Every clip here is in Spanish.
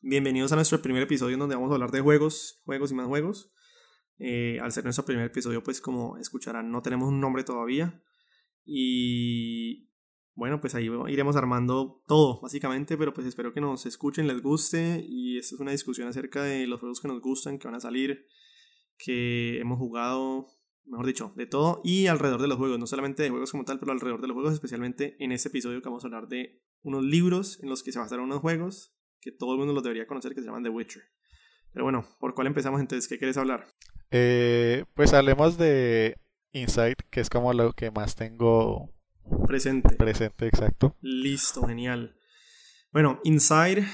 Bienvenidos a nuestro primer episodio en donde vamos a hablar de juegos, juegos y más juegos. Eh, al ser nuestro primer episodio, pues como escucharán, no tenemos un nombre todavía. Y bueno, pues ahí iremos armando todo, básicamente, pero pues espero que nos escuchen, les guste. Y esta es una discusión acerca de los juegos que nos gustan, que van a salir, que hemos jugado, mejor dicho, de todo y alrededor de los juegos, no solamente de juegos como tal, pero alrededor de los juegos, especialmente en este episodio que vamos a hablar de unos libros en los que se basaron unos juegos que todo el mundo los debería conocer que se llaman The Witcher. Pero bueno, ¿por cuál empezamos entonces? ¿Qué quieres hablar? Eh, pues hablemos de Insight, que es como lo que más tengo presente. Presente, exacto. Listo, genial. Bueno, Inside,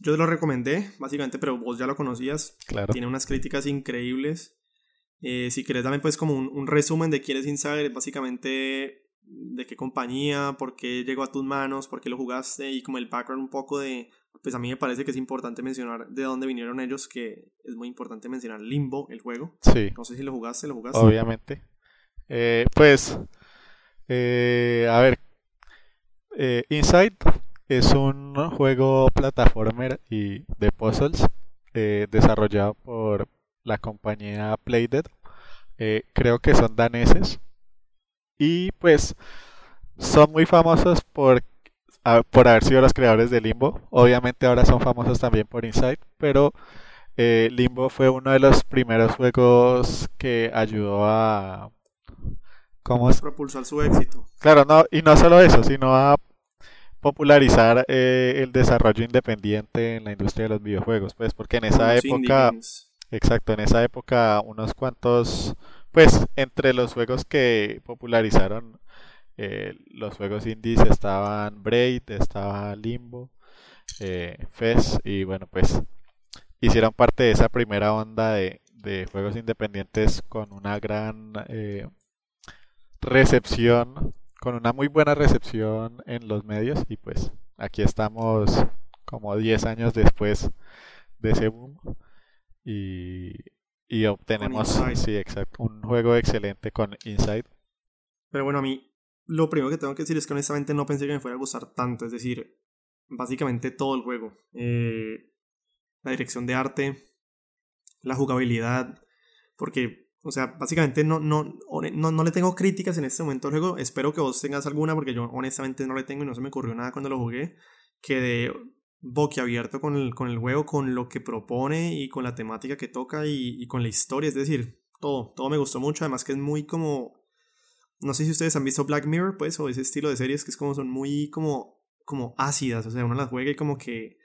yo te lo recomendé, básicamente, pero vos ya lo conocías. Claro. Tiene unas críticas increíbles. Eh, si querés, también pues como un, un resumen de quién es Inside, básicamente de qué compañía, por qué llegó a tus manos, por qué lo jugaste y como el background un poco de pues a mí me parece que es importante mencionar de dónde vinieron ellos, que es muy importante mencionar Limbo, el juego. Sí. No sé si lo jugaste, lo jugaste. Obviamente. Eh, pues, eh, a ver, eh, Inside es un juego plataformer y de puzzles desarrollado por la compañía Playdead. creo que son daneses. Y pues son muy famosos por por haber sido los creadores de Limbo. Obviamente ahora son famosos también por Inside, pero eh, Limbo fue uno de los primeros juegos que ayudó a... ¿Cómo es? Propulsar su éxito. Claro, no, y no solo eso, sino a popularizar eh, el desarrollo independiente en la industria de los videojuegos, pues porque en esa época, exacto, en esa época unos cuantos, pues entre los juegos que popularizaron eh, los juegos indies estaban Braid, estaba Limbo, eh, Fez y bueno pues hicieron parte de esa primera onda de, juegos independientes con una gran eh, recepción, con una muy buena recepción en los medios y pues aquí estamos como 10 años después de ese boom y, y obtenemos sí, exacto, un juego excelente con Inside. Pero bueno, a mí lo primero que tengo que decir es que honestamente no pensé que me fuera a gustar tanto, es decir, básicamente todo el juego. Eh, la dirección de arte, la jugabilidad, porque, o sea, básicamente no, no, no, no le tengo críticas en este momento al juego, espero que vos tengas alguna, porque yo honestamente no le tengo y no se me ocurrió nada cuando lo jugué, quedé boquiabierto con el, con el juego, con lo que propone y con la temática que toca y, y con la historia, es decir, todo, todo me gustó mucho, además que es muy como no sé si ustedes han visto Black Mirror, pues, o ese estilo de series que es como son muy como, como ácidas, o sea, uno las juega y como que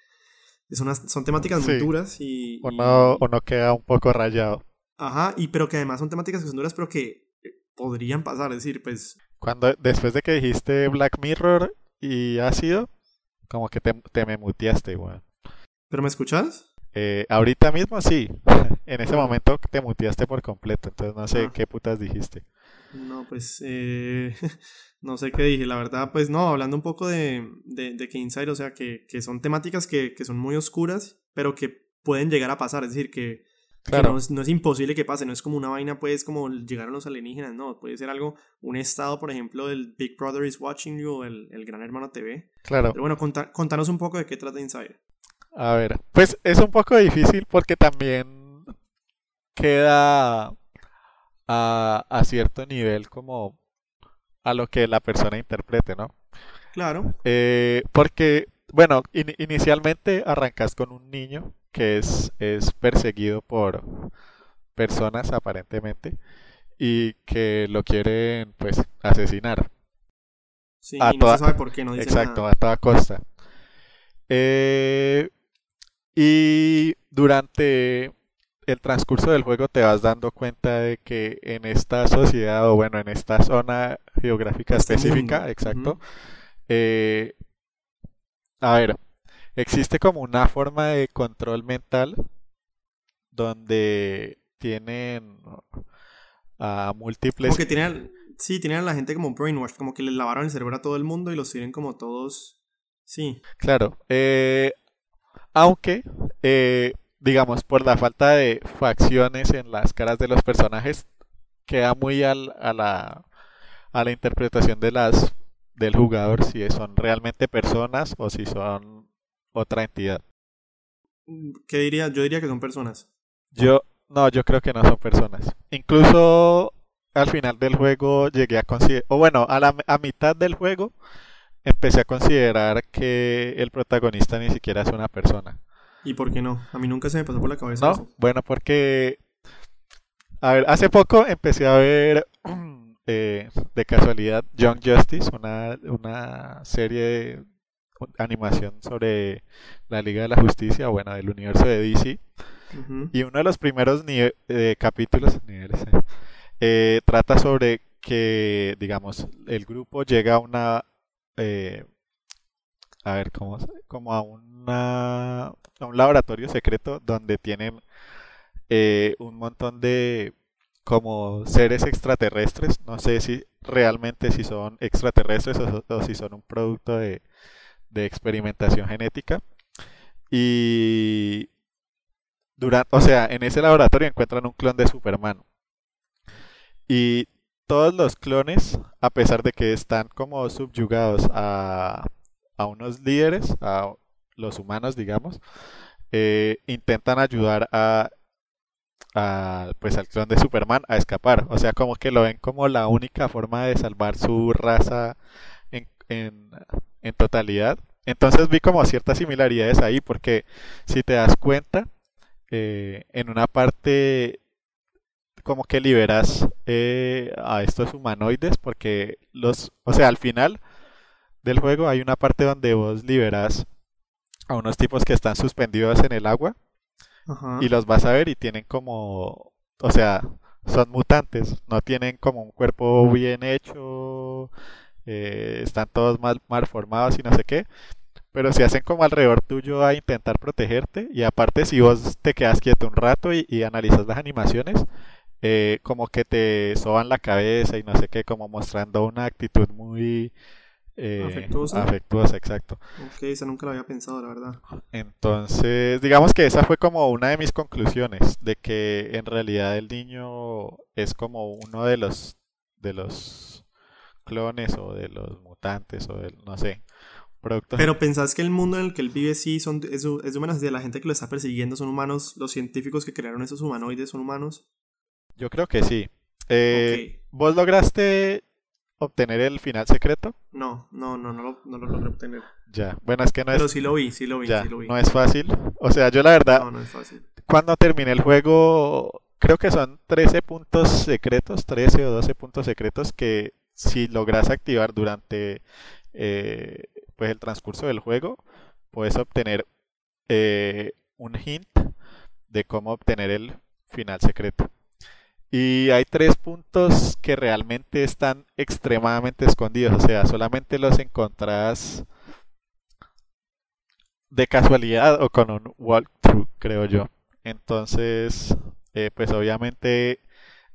es son temáticas muy duras y o, no, o no queda un poco rayado. Ajá, y pero que además son temáticas que son duras, pero que eh, podrían pasar, es decir, pues... Cuando, después de que dijiste Black Mirror y ácido, como que te, te me muteaste, weón. ¿Pero me escuchas? Eh, ahorita mismo sí. en ese momento te muteaste por completo, entonces no sé ah. qué putas dijiste. No, pues eh, no sé qué dije. La verdad, pues no, hablando un poco de, de, de que Inside, o sea, que, que son temáticas que, que, son muy oscuras, pero que pueden llegar a pasar. Es decir, que, no, es, no, es, imposible que pase. No es como una vaina, pues, como llegar a los alienígenas. No, puede ser algo, un estado, por ejemplo, del Big Brother is Watching You, el, el Gran Hermano TV. Claro. Pero bueno, contanos un poco de qué trata Inside. A ver, pues es un poco difícil porque también queda a, cierto nivel como a lo que la persona interprete, ¿no? Claro. Eh, porque, bueno, inicialmente arrancas con un niño que es, es perseguido por personas aparentemente y que lo quieren pues asesinar. Sí, y no se sabe por qué, no dice Exacto, a toda costa. Eh, y durante el transcurso del juego te vas dando cuenta de que en esta sociedad o bueno, en esta zona geográfica este específica, exacto, eh, a ver, existe como una forma de control mental donde tienen a múltiples... Como que tienen, sí, tienen a la gente como brainwash, como que les lavaron el cerebro a todo el mundo y los tienen como todos... Sí. Claro. Eh, aunque eh, digamos, por la falta de facciones en las caras de los personajes, queda muy al, a, la, a la interpretación de las del jugador si son realmente personas o si son otra entidad. ¿Qué diría? Yo diría que son personas. Yo, no, yo creo que no son personas. Incluso al final del juego llegué a considerar, o bueno, a, la, a mitad del juego empecé a considerar que el protagonista ni siquiera es una persona. ¿Y por qué no? A mí nunca se me pasó por la cabeza No, eso. bueno, porque, a ver, hace poco empecé a ver eh, de casualidad Young Justice, una, una serie de animación sobre la Liga de la Justicia, bueno, del universo de DC. Y uno de los primeros nive- eh, capítulos niveles, eh, eh, trata sobre que, digamos, el grupo llega a una, eh, a ver, ¿cómo se- como a una, a un laboratorio secreto donde tienen eh, un montón de como seres extraterrestres. No sé si realmente si son extraterrestres o, o si son un producto de, de experimentación genética. Y durante, o sea, en ese laboratorio encuentran un clon de Superman. Y todos los clones, a pesar de que están como subyugados a, a unos líderes, a los humanos, digamos, eh, intentan ayudar a, pues al clon de Superman a escapar. O sea, como que lo ven como la única forma de salvar su raza en totalidad. Entonces vi como ciertas similaridades ahí, porque si te das cuenta, eh, en una parte como que liberas eh, a estos humanoides, porque los, o sea, al final del juego hay una parte donde vos liberas a unos tipos que están suspendidos en el agua Ajá. y los vas a ver y tienen como, o sea, son mutantes, no tienen como un cuerpo bien hecho, eh, están todos mal, mal formados y no sé qué, pero se hacen como alrededor tuyo a intentar protegerte y aparte si vos te quedas quieto un rato y, y analizas las animaciones, eh, como que te soban la cabeza y no sé qué, como mostrando una actitud muy eh, Afectuosa. afectuosa, exacto. Ok, esa nunca la había pensado, la verdad. Entonces, digamos que esa fue como una de mis conclusiones, de que en realidad el niño es como uno de los de los clones o de los mutantes o del, no sé. Pero pensás que el mundo en el que él vive sí son, es, es de la gente que lo está persiguiendo son humanos, los científicos que crearon esos humanoides son humanos. Yo creo que sí. Eh. ¿Vos lograste obtener el final secreto? No, no, no, no lo, no lo logré obtener. Ya, bueno, es que no Pero es, sí lo vi, sí lo vi, ya, sí lo vi. no es fácil. O sea, yo la verdad, No, no es fácil. cuando terminé el juego, creo que son 13 puntos secretos, 13 o 12 puntos secretos que si logras activar durante eh, pues el transcurso del juego, puedes obtener eh, un hint de cómo obtener el final secreto. Y hay tres puntos que realmente están extremadamente escondidos, o sea, solamente los encontrás de casualidad o con un walkthrough, creo yo. Entonces, eh, pues obviamente,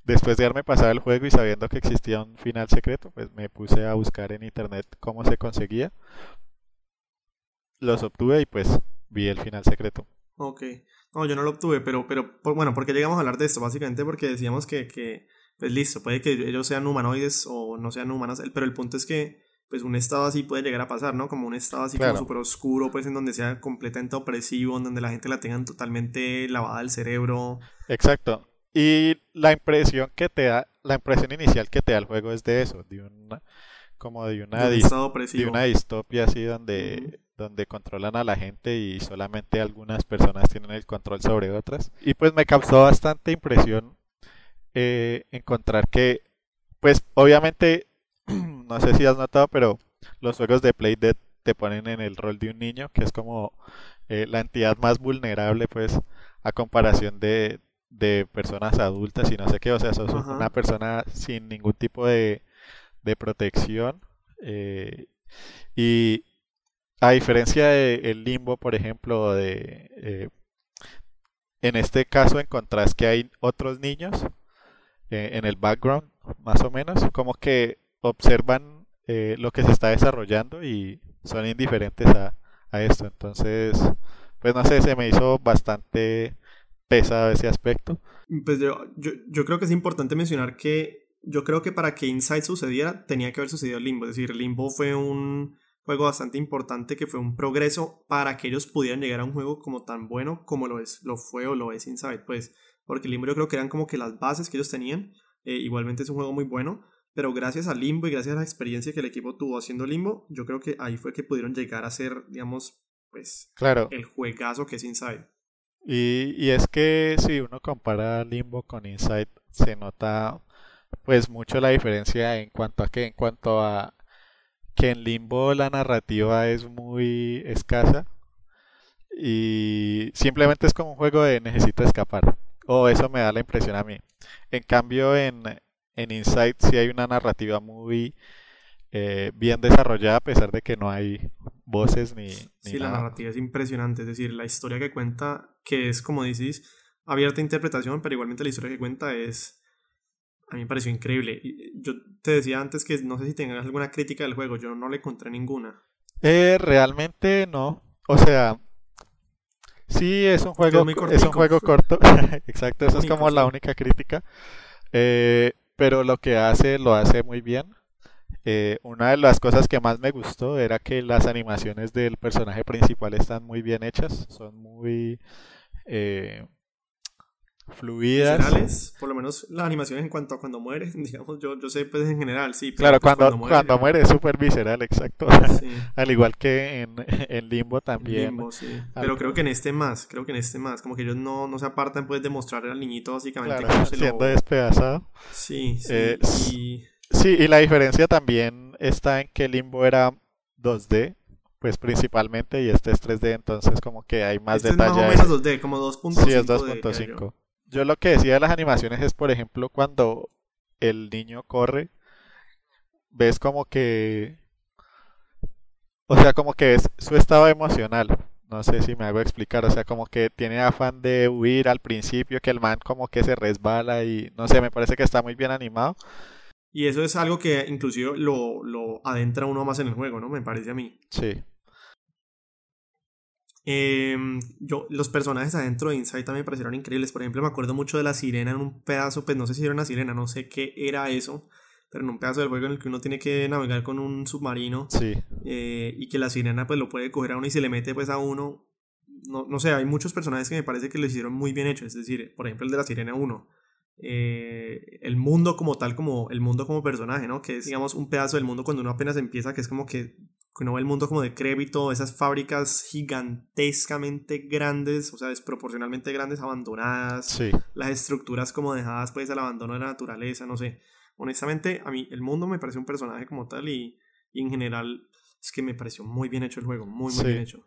después de haberme pasado el juego y sabiendo que existía un final secreto, pues me puse a buscar en internet cómo se conseguía. Los obtuve y pues vi el final secreto. Ok. No, yo no lo obtuve, pero, pero por- bueno, porque llegamos a hablar de esto? Básicamente porque decíamos que, que, pues listo, puede que ellos sean humanoides o no sean humanos, el- pero el punto es que, pues un estado así puede llegar a pasar, ¿no? Como un estado así Claro. como súper oscuro, pues en donde sea completamente opresivo, en donde la gente la tengan totalmente lavada el cerebro. Exacto. Y la impresión que te da, la impresión inicial que te da el juego es de eso, de una, como de una, de un una distopia así donde, donde controlan a la gente y solamente algunas personas tienen el control sobre otras. Y pues me causó bastante impresión eh, encontrar que, pues obviamente, no sé si has notado, pero los juegos de Play Dead te ponen en el rol de un niño, que es como eh, la entidad más vulnerable, pues, a comparación de, de personas adultas y no sé qué, o sea, sos Ajá. una persona sin ningún tipo de, de protección. eh, y a diferencia del limbo, por ejemplo, de, eh, en este caso encontrás que hay otros niños eh, en el background, más o menos, como que observan eh, lo que se está desarrollando y son indiferentes a, a esto. Entonces, pues no sé, se me hizo bastante pesado ese aspecto. Pues yo, yo, yo creo que es importante mencionar que yo creo que para que Inside sucediera tenía que haber sucedido Limbo. Es decir, Limbo fue un, juego bastante importante que fue un progreso para que ellos pudieran llegar a un juego como tan bueno como lo es, lo fue o lo es Inside, pues, porque Limbo yo creo que eran como que las bases que ellos tenían, eh, igualmente es un juego muy bueno, pero gracias a Limbo y gracias a la experiencia que el equipo tuvo haciendo Limbo, yo creo que ahí fue que pudieron llegar a ser, digamos, pues, claro. el juegazo que es Inside. Y, y es que si uno compara Limbo con Inside, se nota pues mucho la diferencia en cuanto a que en cuanto a que en Limbo la narrativa es muy escasa y simplemente es como un juego de necesito escapar. O eso me da la impresión a mí. En cambio en, en Inside sí hay una narrativa muy eh, bien desarrollada a pesar de que no hay voces ni, sí, la narrativa es impresionante. Es decir, la historia que cuenta, que es como dices, abierta interpretación, pero igualmente la historia que cuenta es a mí me pareció increíble. Yo te decía antes que no sé si tengas alguna crítica del juego, yo no le encontré ninguna. Eh, realmente no. O sea, sí es un juego, es, un juego corto. Exacto, esa es como la única crítica. Eh, pero lo que hace, lo hace muy bien. Eh, una de las cosas que más me gustó era que las animaciones del personaje principal están muy bien hechas, son muy eh, fluidas. por lo menos las animaciones en cuanto a cuando muere, digamos, yo, yo sé pues en general, sí. Claro, pues, cuando, cuando, muere, es súper visceral, exacto. Al igual que en, en Limbo también. Limbo, sí. Pero creo que en este más, creo que en este más, como que ellos no, no se apartan pues de mostrar al niñito básicamente claro, siendo despedazado. Sí, sí. Eh, y... Sí, y la diferencia también está en que Limbo era 2D, pues principalmente, y este es 3D, entonces como que hay más este detalle. Es más o menos 2D, como 2.5. Sí, es 2.5 yo lo que decía de las animaciones es, por ejemplo, cuando el niño corre, ves como que... O sea, como que es su estado emocional. No sé si me hago explicar. O sea, como que tiene afán de huir al principio, que el man como que se resbala y no sé, me parece que está muy bien animado. Y eso es algo que inclusive lo, lo adentra uno más en el juego, ¿no? Me parece a mí. Sí. Em, yo, los personajes adentro de Inside también me parecieron increíbles. Por ejemplo, me acuerdo mucho de la sirena en un pedazo, pues no sé si era una sirena, no sé qué era eso, pero en un pedazo del juego en el que uno tiene que navegar con un submarino sí. Eh, y que la sirena pues lo puede coger a uno y se le mete pues a uno. No, no sé, hay muchos personajes que me parece que lo hicieron muy bien hecho. Es decir, por ejemplo, el de la sirena 1. Eh, el mundo como tal, como el mundo como personaje, ¿no? Que es, digamos, un pedazo del mundo cuando uno apenas empieza, que es como que uno ve el mundo como de crédito, esas fábricas gigantescamente grandes, o sea, desproporcionalmente grandes, abandonadas, las estructuras como dejadas pues al abandono de la naturaleza, no sé. Honestamente, a mí el mundo me pareció un personaje como tal y, en general es que me pareció muy bien hecho el juego, muy, muy bien hecho.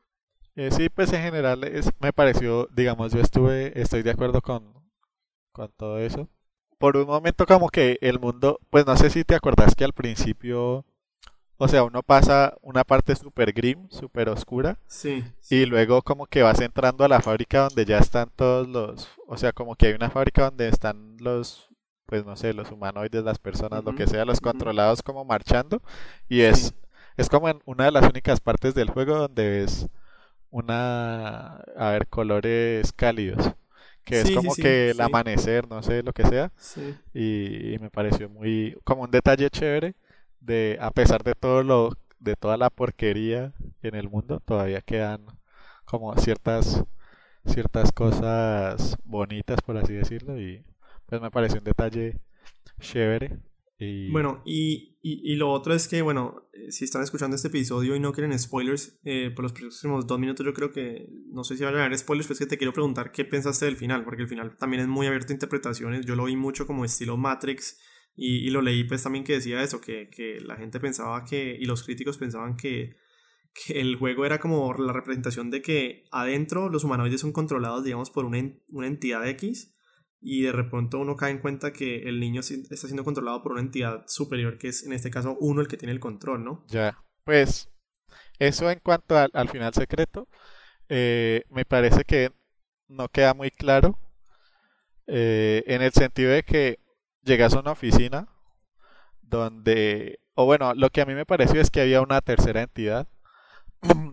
Eh, sí, pues en general es, me pareció, digamos, yo estuve, estoy de acuerdo con, con todo eso. Por un momento como que el mundo, pues no sé si te acordás que al principio o sea, uno pasa una parte super grim, super oscura. Sí, Y luego como que vas entrando a la fábrica donde ya están todos los... O sea, como que hay una fábrica donde están los... Pues no sé, los humanoides, las personas, lo que sea, los controlados como marchando. Y es, es como en una de las únicas partes del juego donde ves una... A ver, colores cálidos. Que es como que el amanecer, no sé, lo que sea. Y, y me pareció muy... Como un detalle chévere de a pesar de todo lo de toda la porquería en el mundo, todavía quedan como ciertas ciertas cosas bonitas por así decirlo y pues me parece un detalle chévere y... Bueno, y, y, lo otro es que, bueno, eh, si están escuchando este episodio y no quieren spoilers, eh, por los próximos dos minutos yo creo que, no sé si van a haber spoilers, pero es que te quiero preguntar qué pensaste del final, porque el final también es muy abierto a interpretaciones, yo lo vi mucho como estilo Matrix, y, lo leí pues también que decía eso, que, que, la gente pensaba que, y los críticos pensaban que, que, el juego era como la representación de que adentro los humanoides son controlados, digamos, por una, una entidad X, y de repente uno cae en cuenta que el niño está siendo controlado por una entidad superior, que es en este caso uno el que tiene el control, ¿no? Ya, pues eso en cuanto al, al final secreto, eh, me parece que no queda muy claro, eh, en el sentido de que llegas a una oficina donde, o bueno, lo que a mí me pareció es que había una tercera entidad,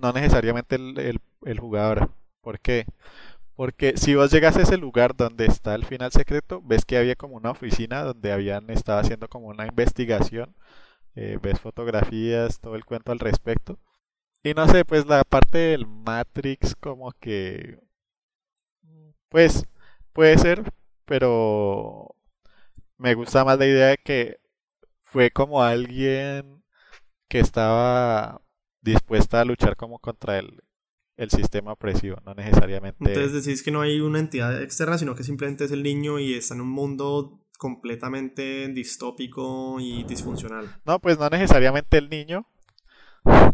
no necesariamente el, el, jugador. ¿Por qué? Porque si vos llegas a ese lugar donde está el final secreto, ves que había como una oficina donde habían estado haciendo como una investigación, eh, ves fotografías, todo el cuento al respecto. y no sé, pues la parte del Matrix como que... Pues puede ser, pero me gusta más la idea de que fue como alguien que estaba dispuesta a luchar como contra el, el sistema opresivo, no necesariamente... Entonces decís que no hay una entidad externa, sino que simplemente es el niño y está en un mundo completamente distópico y disfuncional. No, pues no necesariamente el niño,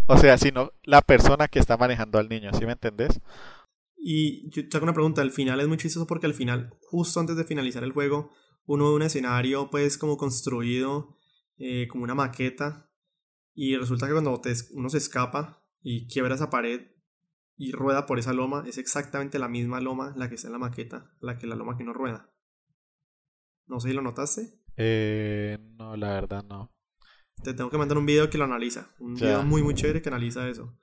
o sea, sino la persona que está manejando al niño, ¿sí me entendés? Y yo te hago una pregunta, al final es muy chistoso porque al final, justo antes de finalizar el juego, uno ve un escenario pues como construido, eh, como una maqueta, y resulta que cuando uno se escapa y quiebra esa pared y rueda por esa loma, es exactamente la misma loma la que está en la maqueta, la que la loma que no rueda. No sé si lo notaste. Eh, no, la verdad no. Te tengo que mandar un video que lo analiza. Un video muy, muy chévere que analiza eso.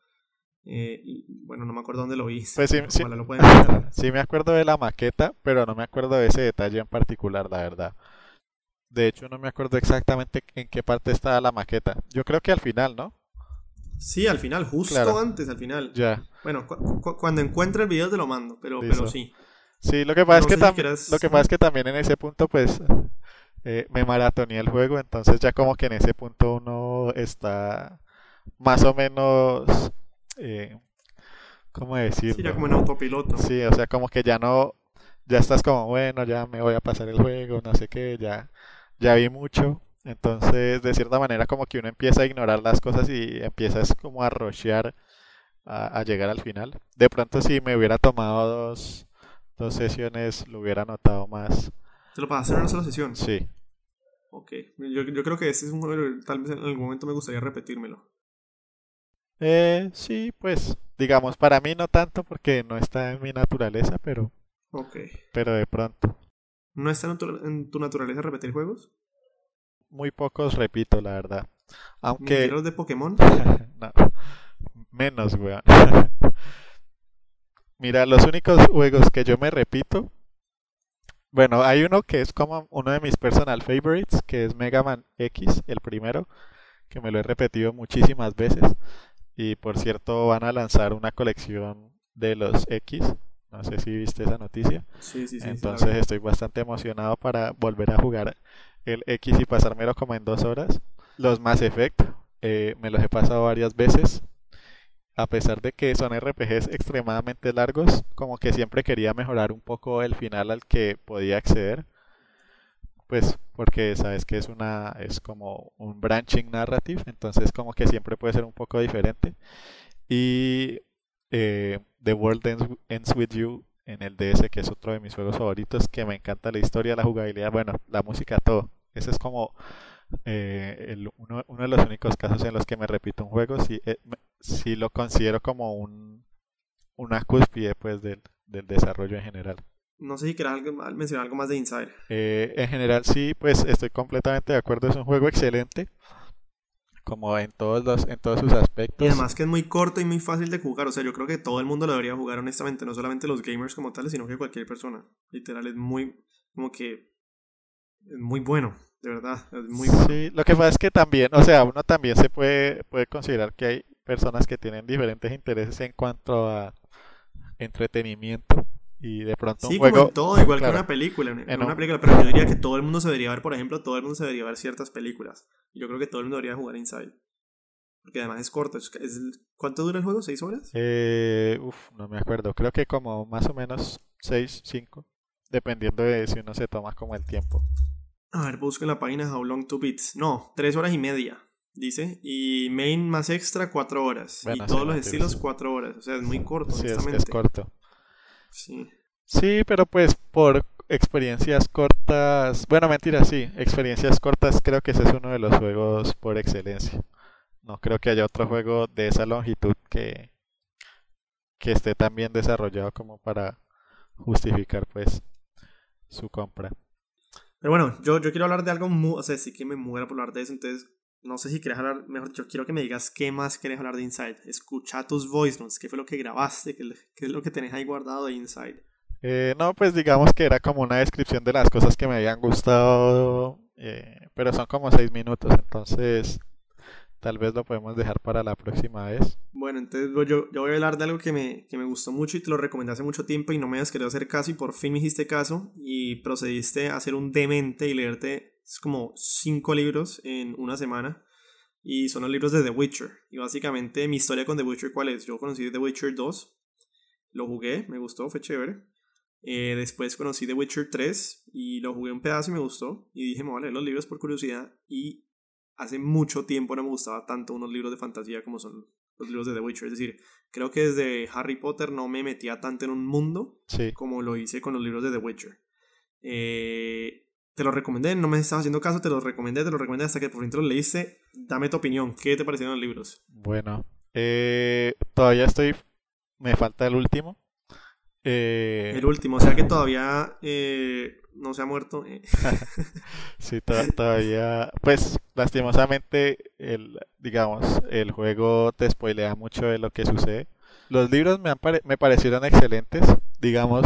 Eh, y, bueno, no me acuerdo dónde lo vi. Pues sí, sí, lo sí, me acuerdo de la maqueta, pero no me acuerdo de ese detalle en particular, la verdad. De hecho, no me acuerdo exactamente en qué parte estaba la maqueta. Yo creo que al final, ¿no? Sí, al final, justo antes, al final. Ya. Bueno, cuando encuentre el video te lo mando, pero, pero sí. Sí, lo que pasa, es que, lo que pasa es que también en ese punto, pues, eh, me maratoneé el juego, entonces ya como que en ese punto uno está más o menos, eh, ¿cómo decirlo? Sí, ya como en autopiloto. Sí, o sea, como que ya no, ya estás como, bueno, ya me voy a pasar el juego, no sé qué, ya, ya vi mucho. Entonces, de cierta manera, como que uno empieza a ignorar las cosas y empiezas como a rushear a, a llegar al final. De pronto, si me hubiera tomado dos, dos sesiones lo hubiera notado más. ¿Te lo pasaste en una sola sesión? Sí. Ok. Yo, yo creo que ese es un juego tal vez en algún momento me gustaría repetírmelo. Eh, sí, pues, digamos, para mí no tanto porque no está en mi naturaleza, pero... Ok. Pero de pronto. ¿No está en tu, en tu naturaleza repetir juegos? Muy pocos repito, la verdad. Aunque... los de Pokémon? no. Menos, weón. Mira, los únicos juegos que yo me repito. Bueno, hay uno que es como uno de mis personal favorites, que es Mega Man X, el primero, que me lo he repetido muchísimas veces. Y por cierto, van a lanzar una colección de los X. No sé si viste esa noticia. Sí, sí, sí. Entonces estoy bastante emocionado para volver a jugar el X y pasármelo como en dos horas. Los Mass Effect, eh, me los he pasado varias veces a pesar de que son RPGs extremadamente largos, como que siempre quería mejorar un poco el final al que podía acceder. Pues porque sabes que es una es como un branching narrative, entonces como que siempre puede ser un poco diferente. Y eh, The World Ends, With You en el DS, que es otro de mis juegos favoritos, que me encanta la historia, la jugabilidad, bueno, la música, todo. Ese es como eh, uno, uno, de los únicos casos en los que me repito un juego, si, eh, si lo considero como un, una cúspide pues, del, del desarrollo en general. No sé si quieras mencionar algo más de Inside. Eh, en general sí, pues estoy completamente de acuerdo, es un juego excelente como en todos los en todos sus aspectos. Y además que es muy corto y muy fácil de jugar, o sea, yo creo que todo el mundo lo debería jugar honestamente, no solamente los gamers como tales, sino que cualquier persona. Literal es muy como que es muy bueno de verdad, es muy Sí, lo que pasa es que también, o sea, uno también se puede, puede considerar que hay personas que tienen diferentes intereses en cuanto a entretenimiento y de pronto sí, un juego... Como todo, igual que una película, en, una película, pero yo diría que todo el mundo se debería ver, por ejemplo, todo el mundo se debería ver ciertas películas. Yo creo que todo el mundo debería jugar Inside. Porque además es corto. Es, ¿Cuánto dura el juego? ¿Seis horas? Eh, uf, no me acuerdo. Creo que como más o menos seis, cinco. Dependiendo de si uno se toma como el tiempo. A ver, busco en la página How Long to Beats. No, tres horas y media, dice. Y main más extra, cuatro horas. y todos los estilos, cuatro horas. O sea, es muy corto, sí, Es, corto. Sí. Sí, pero pues por experiencias cortas. Bueno, mentira, sí. Experiencias cortas, creo que ese es uno de los juegos por excelencia. No creo que haya otro juego de esa longitud que, que esté tan bien desarrollado como para justificar, pues, su compra. Pero bueno, yo, yo quiero hablar de algo, muy, o sea, sí que me muero por hablar de eso, entonces no sé si quieres hablar, mejor yo quiero que me digas qué más quieres hablar de Inside. Escucha tus voice notes, qué fue lo que grabaste, qué, qué es lo que tenés ahí guardado de Inside. Eh, no, pues digamos que era como una descripción de las cosas que me habían gustado, eh, pero son como seis minutos, entonces tal vez lo podemos dejar para la próxima vez. Bueno, entonces yo, yo voy a hablar de algo que me, que me gustó mucho y te lo recomendé hace mucho tiempo y no me habías querido hacer caso y por fin me hiciste caso y procediste a hacer un demente y leerte como cinco libros en una semana y son los libros de The Witcher. Y básicamente mi historia con The Witcher, ¿cuál es? Yo conocí The Witcher 2, lo jugué, me gustó, fue chévere. Eh, después conocí The Witcher 3 y lo jugué un pedazo y me gustó. Y dije, me voy a leer los libros por curiosidad. Y hace mucho tiempo no me gustaba tanto unos libros de fantasía como son los libros de The Witcher. Es decir, creo que desde Harry Potter no me metía tanto en un mundo como lo hice con los libros de The Witcher. Eh, te lo recomendé, no me estaba haciendo caso, te lo recomendé, te lo recomendé hasta que por fin te lo leíste. Dame tu opinión, ¿qué te parecieron los libros? Bueno, eh, todavía estoy, me falta el último. Eh, el último, o sea que todavía eh, no se ha muerto. sí, todavía, pues lastimosamente, el, digamos, el juego te spoilea mucho de lo que sucede. Los libros me, han me parecieron excelentes, digamos,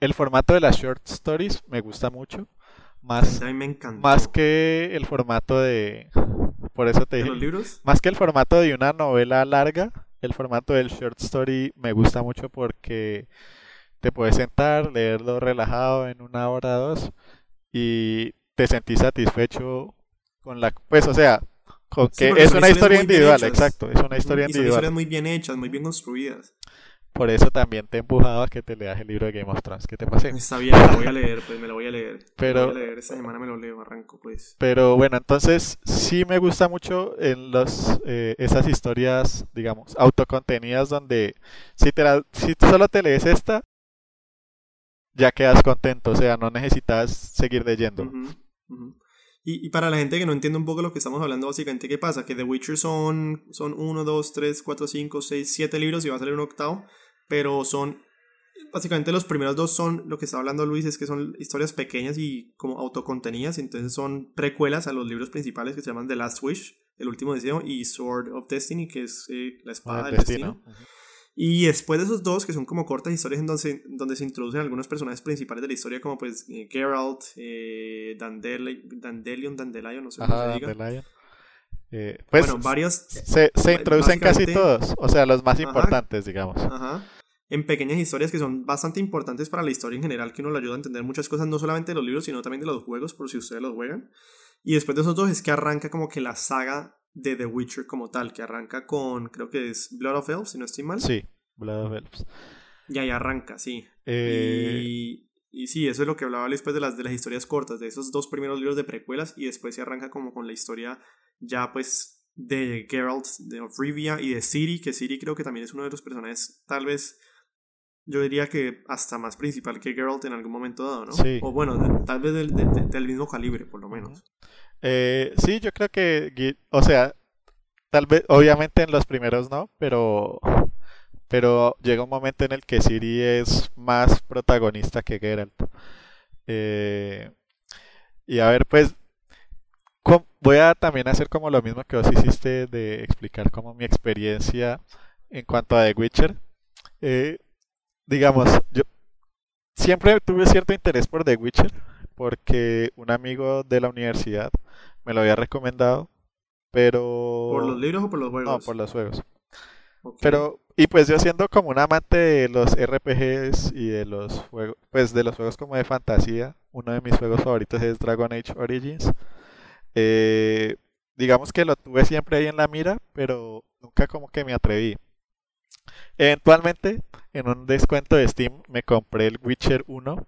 el formato de las short stories me gusta mucho. Más, más que el formato de. Por eso te dije. los libros? Más que el formato de una novela larga, el formato del short story me gusta mucho porque te puedes sentar, leerlo relajado en una hora o dos y te sentís satisfecho con la. Pues, o sea, con que es una historia individual, exacto. Es una historia individual. Son historias muy bien hechas, muy bien construidas. Por eso también te he empujado a que te leas el libro de Game of Thrones. ¿Qué te pasé? Está bien, me lo voy a leer, pues me lo voy a leer. Pero, voy a leer, esta semana me lo leo, arranco, pues. Pero bueno, entonces sí me gusta mucho en los, eh, esas historias, digamos, autocontenidas donde si, te si solo te lees esta, ya quedas contento, o sea, no necesitas seguir leyendo. Y, y, para la gente que no entiende un poco lo que estamos hablando, básicamente, ¿qué pasa? Que The Witcher son, son 1, 2, 3, 4, 5, 6, 7 libros y va a salir un octavo, pero son, básicamente los primeros dos son, lo que está hablando Luis, es que son historias pequeñas y como autocontenidas, entonces son precuelas a los libros principales que se llaman The Last Wish, El Último Deseo, y Sword of Destiny, que es eh, la espada del destino. Y después de esos dos, que son como cortas historias en donde, donde se introducen algunos personajes principales de la historia, como pues eh, Geralt, eh, Dandelion, Dandelion, no sé cómo se diga. Eh, pues bueno, varios. Se, se introducen casi todos, o sea, los más importantes, digamos. Ajá. En pequeñas historias que son bastante importantes para la historia en general, que uno le ayuda a entender muchas cosas, no solamente de los libros, sino también de los juegos, por si ustedes los juegan. Y después de esos dos es que arranca como que la saga de The Witcher como tal, que arranca con, creo que es Blood of Elves, si no estoy mal. Sí, Blood of Elves. Y ahí arranca, sí. Eh, y, y, sí, eso es lo que hablaba después de las, de las historias cortas, de esos dos primeros libros de precuelas, y después se arranca como con la historia ya pues de Geralt, de Rivia y de Ciri, que Ciri creo que también es uno de los personajes, tal vez yo diría que hasta más principal que Geralt en algún momento dado, ¿no? Sí. O bueno, tal vez del, del mismo calibre, por lo menos. Eh, sí, yo creo que, o sea, tal vez, obviamente en los primeros no, pero, pero llega un momento en el que Siri es más protagonista que Geralt. Eh, y a ver, pues, voy a también hacer como lo mismo que vos hiciste de explicar como mi experiencia en cuanto a The Witcher. Eh, digamos, yo siempre tuve cierto interés por The Witcher porque un amigo de la universidad me lo había recomendado, pero... ¿Por los libros o por los juegos? No, por los juegos. Pero, y pues yo siendo como un amante de los RPGs y de los juegos, pues de los juegos como de fantasía, uno de mis juegos favoritos es Dragon Age Origins. Eh, digamos que lo tuve siempre ahí en la mira, pero nunca como que me atreví. Eventualmente, en un descuento de Steam, me compré el Witcher 1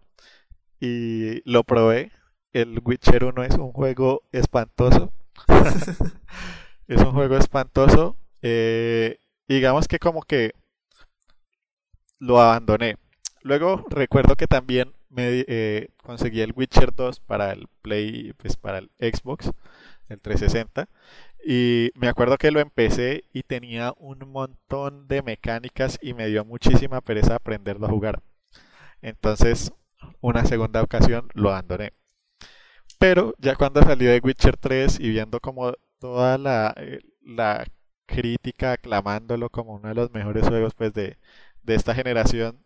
y lo probé. El Witcher 1 es un juego espantoso. es un juego espantoso. Eh, digamos que como que lo abandoné. Luego recuerdo que también me eh, conseguí el Witcher 2 para el Play, pues para el Xbox, el 360. Y me acuerdo que lo empecé y tenía un montón de mecánicas y me dio muchísima pereza aprenderlo a jugar. Entonces, una segunda ocasión lo abandoné. Pero ya cuando salió de Witcher 3 y viendo como toda la, eh, la crítica aclamándolo como uno de los mejores juegos pues de, de esta generación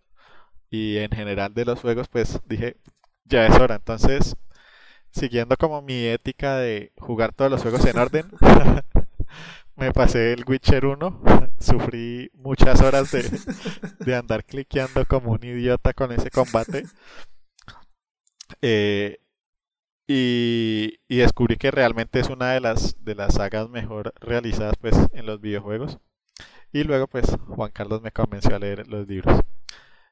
y en general de los juegos, pues dije, ya es hora. Entonces, siguiendo como mi ética de jugar todos los juegos en orden, me pasé el Witcher 1, sufrí muchas horas de, de andar cliqueando como un idiota con ese combate. Eh, y, y, descubrí que realmente es una de las, de las sagas mejor realizadas pues, en los videojuegos. Y luego pues Juan Carlos me convenció a leer los libros.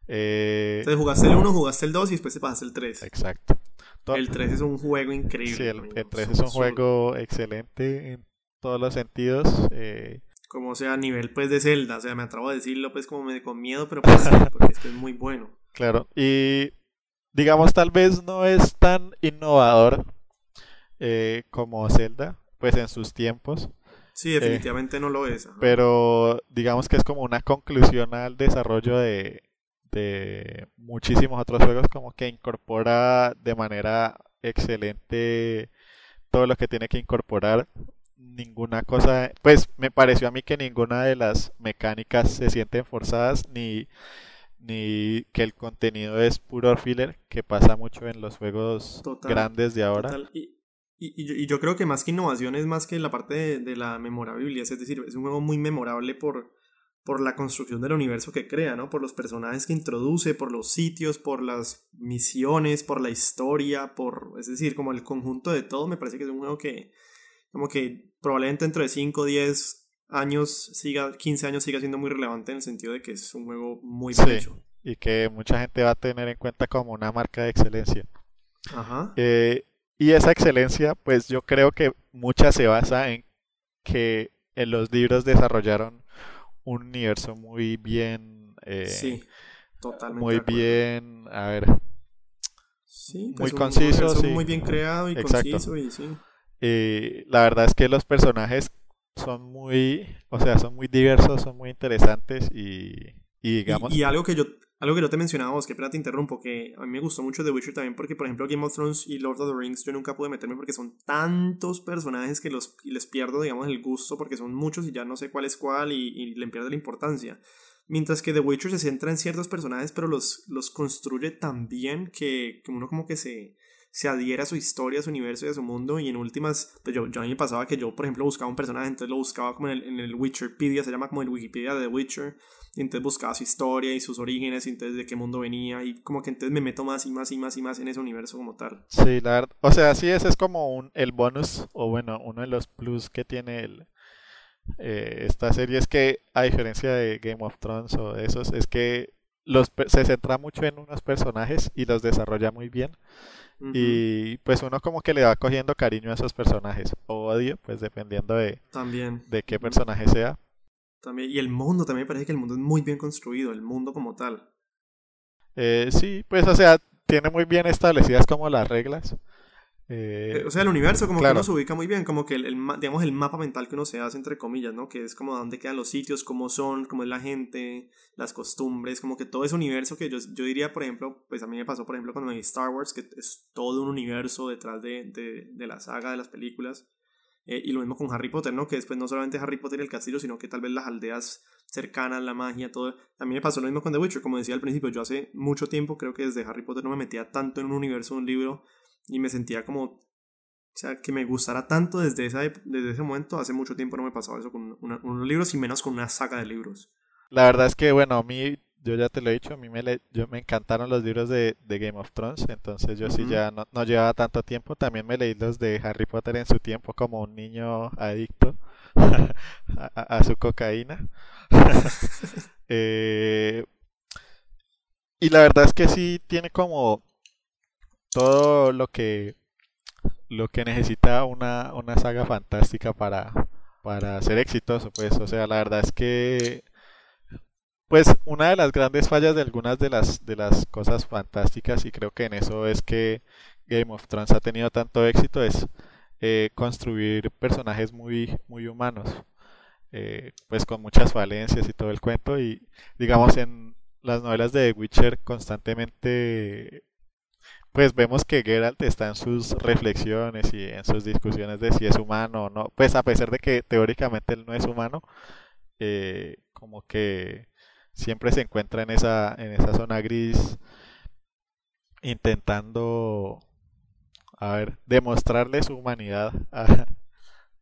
Eh, Entonces jugaste el 1, jugaste el 2 y después te pasaste el 3. Exacto. el 3 es un juego increíble. Sí, el, 3 es un juego excelente en todos los sentidos. Eh, como sea a nivel pues de Zelda, o sea, me atrevo a decirlo pues como me con miedo, pero pues porque esto es muy bueno. Claro, y digamos tal vez no es tan innovador eh, como Zelda, pues en sus tiempos. Sí, definitivamente no lo es. Pero digamos que es como una conclusión al desarrollo de, de muchísimos otros juegos, como que incorpora de manera excelente todo lo que tiene que incorporar. Ninguna cosa, pues me pareció a mí que ninguna de las mecánicas se sienten forzadas ni, ni que el contenido es puro filler, que pasa mucho en los juegos grandes de ahora. Y, y, yo, creo que más que innovación es más que la parte de, de la memorabilidad, es decir, es un juego muy memorable por, por la construcción del universo que crea, ¿no? Por los personajes que introduce, por los sitios, por las misiones, por la historia, por, es decir, como el conjunto de todo, me parece que es un juego que, como que probablemente dentro de 5, 10 años, siga, 15 años siga siendo muy relevante en el sentido de que es un juego muy sí, hecho. Y que mucha gente va a tener en cuenta como una marca de excelencia. Ajá. Eh, y esa excelencia, pues yo creo que mucha se basa en que en los libros desarrollaron un universo muy bien. Eh, sí, totalmente. Muy bien, a ver. Sí, pues muy conciso. Sí. Muy bien creado y conciso y sí. La verdad es que los personajes son muy, o sea, son muy diversos, son muy interesantes y, y digamos... y algo que yo algo que no te mencionaba vos, que espera te interrumpo, que a mí me gustó mucho The Witcher también porque, por ejemplo, Game of Thrones y Lord of the Rings yo nunca pude meterme porque son tantos personajes que los, les pierdo, digamos, el gusto porque son muchos y ya no sé cuál es cuál y, y le pierdo la importancia. Mientras que The Witcher se centra en ciertos personajes, pero los, los construye tan bien que, que uno como que se, se adhiera a su historia, a su universo y a su mundo. Y en últimas, pues yo, a mí me pasaba que yo, por ejemplo, buscaba un personaje, entonces lo buscaba como en el, en el Witcherpedia, se llama como el Wikipedia de The Witcher. Y entonces buscaba su historia y sus orígenes, y entonces de qué mundo venía. Y como que entonces me meto más y más y más y más en ese universo como tal. Sí, la verdad. O sea, sí, ese es como un, el bonus, o bueno, uno de los plus que tiene el, eh, esta serie es que, a diferencia de Game of Thrones o de esos, es que los, se centra mucho en unos personajes y los desarrolla muy bien. Y pues uno como que le va cogiendo cariño a esos personajes. O odio, pues dependiendo de, también. de qué personaje sea. También, y el mundo, también me parece que el mundo es muy bien construido, el mundo como tal. Eh, sí, pues o sea, tiene muy bien establecidas como las reglas. Eh, eh, o sea, el universo como que uno se ubica muy bien, como que el, digamos, el mapa mental que uno se hace, entre comillas, ¿no? Que es como dónde quedan los sitios, cómo son, cómo es la gente, las costumbres, como que todo ese universo que yo, yo diría, por ejemplo, pues a mí me pasó, por ejemplo, cuando me vi Star Wars, que es todo un universo detrás de, de, de la saga, de las películas. Eh, y lo mismo con Harry Potter, ¿no? Que después no solamente Harry Potter y el castillo, sino que tal vez las aldeas cercanas, la magia, todo. También me pasó lo mismo con The Witcher, como decía al principio, yo hace mucho tiempo, creo que desde Harry Potter no me metía tanto en un universo, un libro, y me sentía como, o sea, que me gustara tanto desde, esa, desde ese momento, hace mucho tiempo no me pasaba eso con unos libros y menos con una saga de libros. La verdad es que, bueno, a mí, yo ya te lo he dicho, a mí me, yo, me encantaron los libros de, de, Game of Thrones, entonces yo sí ya no, no, llevaba tanto tiempo, también me leí los de Harry Potter en su tiempo como un niño adicto a, su cocaína. eh, y la verdad es que sí tiene como todo lo que lo que necesita una, una saga fantástica para, para ser exitoso, pues, o sea, la verdad es que pues una de las grandes fallas de algunas de las de las cosas fantásticas y creo que en eso es que Game of Thrones ha tenido tanto éxito es eh, construir personajes muy muy humanos eh, pues con muchas falencias y todo el cuento y digamos en las novelas de The Witcher constantemente pues vemos que Geralt está en sus reflexiones y en sus discusiones de si es humano o no. Pues a pesar de que teóricamente él no es humano, eh, como que siempre se encuentra en esa, en esa zona gris intentando a ver, demostrarle su humanidad a-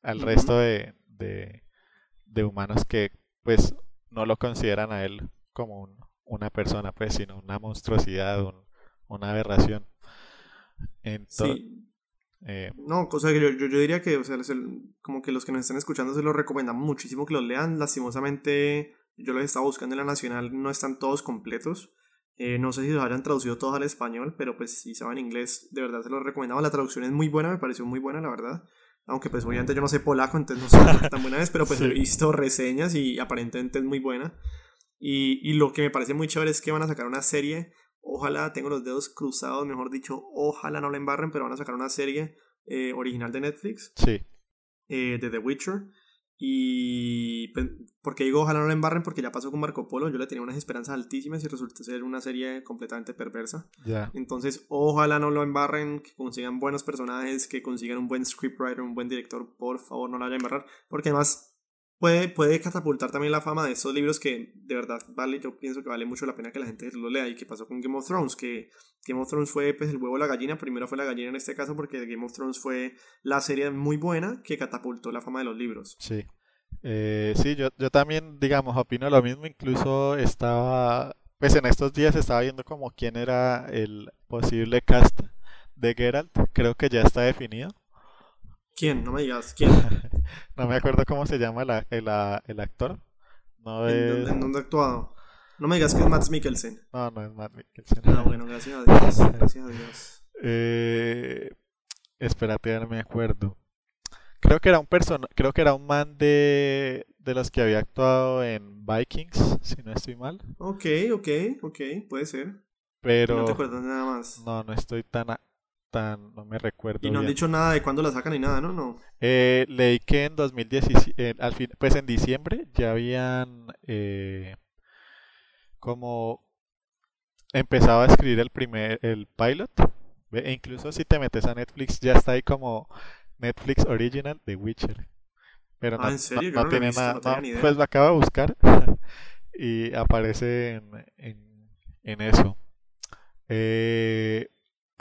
al resto de, de, de humanos que pues no lo consideran a él como un- una persona, pues, sino una monstruosidad, un- una aberración. Entonces, Sí, eh, No, cosa que yo, yo, yo diría que, o sea, como que los que nos están escuchando se los recomendamos muchísimo que los lean. Lastimosamente, yo los estaba buscando en la Nacional, no están todos completos. Eh, no sé si los hayan traducido todos al español, pero pues si saben inglés, de verdad se los recomendamos. La traducción es muy buena, me pareció muy buena, la verdad. Aunque pues obviamente yo no sé polaco, entonces no sé tan buena es, pero pues Sí. he visto reseñas y aparentemente es muy buena. Y, y lo que me parece muy chévere es que van a sacar una serie. Ojalá, tengo los dedos cruzados, mejor dicho, ojalá no la embarren, pero van a sacar una serie eh, original de Netflix sí, eh, de The Witcher. Y pues, porque digo ojalá no la embarren porque ya pasó con Marco Polo, yo le tenía unas esperanzas altísimas y resultó ser una serie completamente perversa. ya. Entonces, ojalá no lo embarren, que consigan buenos personajes, que consigan un buen scriptwriter, un buen director, por favor, no la vayan a embarrar, porque además puede, puede catapultar también la fama de estos libros que de verdad vale, yo pienso que vale mucho la pena que la gente los lea y que pasó con Game of Thrones, que Game of Thrones fue pues el huevo o la gallina, primero fue la gallina en este caso porque Game of Thrones fue la serie muy buena que catapultó la fama de los libros. Sí, Eh, sí, yo, yo también, digamos, opino lo mismo. Incluso estaba, pues en estos días estaba viendo como quién era el posible cast de Geralt. Creo que ya está definido. ¿Quién? No me digas, ¿quién? No me acuerdo cómo se llama el, el, actor. No ¿En es, dónde, en dónde ha actuado? No me digas que es Matt Mikkelsen. no, no es Matt Mikkelsen. Ah, bueno, gracias a Dios, gracias a Dios. Eh, espérate, ya no me acuerdo. Creo que era un persona, creo que era un man de, de los que había actuado en Vikings, si no estoy mal. Ok, ok, ok, puede ser. Pero no te acuerdas nada más. no, no estoy tan, a- tan, no me recuerdo Y no han dicho nada de cuándo la sacan ni nada, ¿no? No. Eh, leí que en 2017, eh, al fin, pues en diciembre ya habían eh, como empezado a escribir el primer, el pilot. E incluso si te metes a Netflix ya está ahí como Netflix Original de Witcher. Pero Ah, no, ¿en serio? no- no tiene visto, nada. no idea. pues lo acabo de buscar y aparece en, en, en eso. Eh,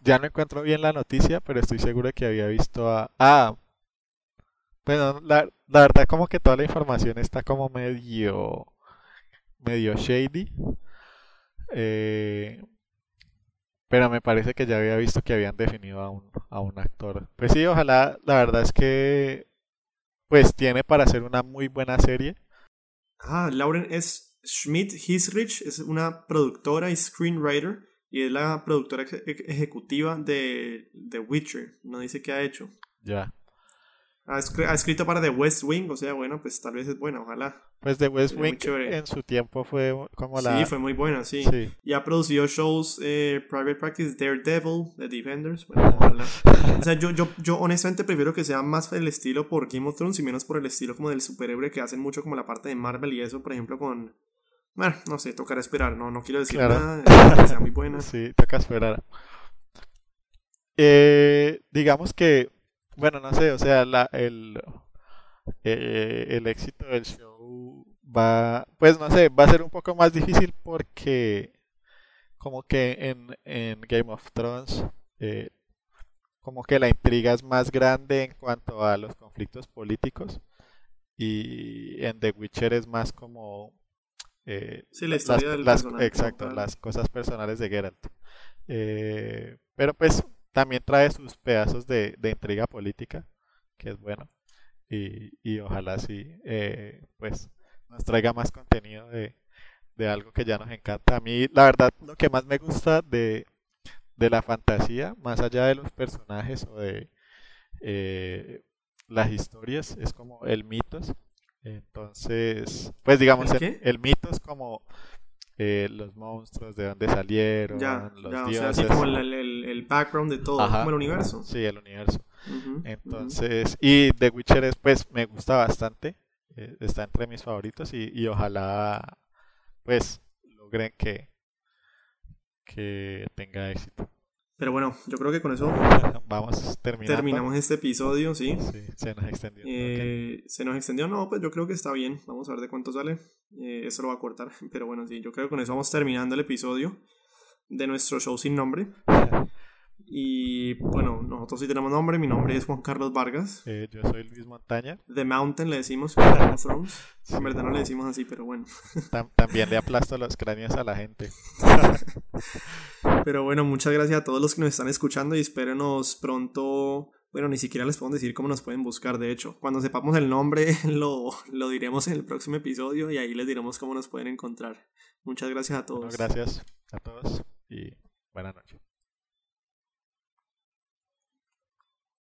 ya no encuentro bien la noticia, pero estoy seguro de que había visto a... Ah, bueno, la, la verdad como que toda la información está como medio, medio shady. Eh, pero me parece que ya había visto que habían definido a un, a un actor. Pues sí, ojalá, la verdad es que pues tiene para hacer una muy buena serie. Ah, Lauren es Schmidt Hisrich, es una productora y screenwriter. Y es la productora eje- eje- ejecutiva de The Witcher. No dice qué ha hecho. Ya. Ha, escri- ha escrito para The West Wing, o sea, bueno, pues tal vez es buena, ojalá. Pues The West Wing en su tiempo fue como la... Sí, fue muy buena, sí. Sí. Y ha producido shows eh, Private Practice, Daredevil, The Defenders. Bueno, ojalá. O sea, yo, yo, yo honestamente prefiero que sea más el estilo por Game of Thrones y menos por el estilo como del superhéroe que hacen mucho como la parte de Marvel y eso, por ejemplo, con... Bueno, no sé, tocará esperar, no, no quiero decir Claro. nada, que sea muy buena. Sí, toca esperar. Eh, digamos que, bueno, no sé, o sea, la, el, eh, el éxito del show va, pues no sé, va a ser un poco más difícil porque como que en, en Game of Thrones, eh, como que la intriga es más grande en cuanto a los conflictos políticos y en The Witcher es más como eh, Sí, la las- historia del las- personaje exacto, las cosas personales de Geralt. Eh, pero pues también trae sus pedazos de, de intriga política, que es bueno. Y, y ojalá sí, eh, pues nos traiga más contenido de, de algo que ya nos encanta. A mí, la verdad, lo que más me gusta de, de la fantasía, más allá de los personajes o de eh, las historias, es como el mitos. Entonces, pues digamos, ¿El el, qué? el mito es como eh, los monstruos, de dónde salieron, Ya, los ya, o sea, así dioses. como el, el, el background de todo, Ajá. como el universo. Sí, el universo. Entonces, y The Witcher es, pues, me gusta bastante. eh, está entre mis favoritos y, y ojalá, pues, logren que, que tenga éxito. Pero bueno, yo creo que con eso Vamos terminando. terminamos este episodio, ¿sí? Sí, se nos extendió. Eh, ¿Se nos extendió? No, pues yo creo que está bien. Vamos a ver de cuánto sale. Eh, eso lo va a cortar. Pero bueno, sí, yo creo que con eso vamos terminando el episodio de nuestro show sin nombre. Y bueno, nosotros sí tenemos nombre. Mi nombre es Juan Carlos Vargas. Eh, yo soy Luis Montaña. The Mountain le decimos, Game of Thrones. En verdad no le decimos así, pero bueno. Tam- también le aplasto los cráneos a la gente. Pero bueno, muchas gracias a todos los que nos están escuchando y espérenos pronto. Bueno, ni siquiera les podemos decir cómo nos pueden buscar, de hecho. Cuando sepamos el nombre, lo, lo diremos en el próximo episodio y ahí les diremos cómo nos pueden encontrar. Muchas gracias a todos. Bueno, gracias a todos.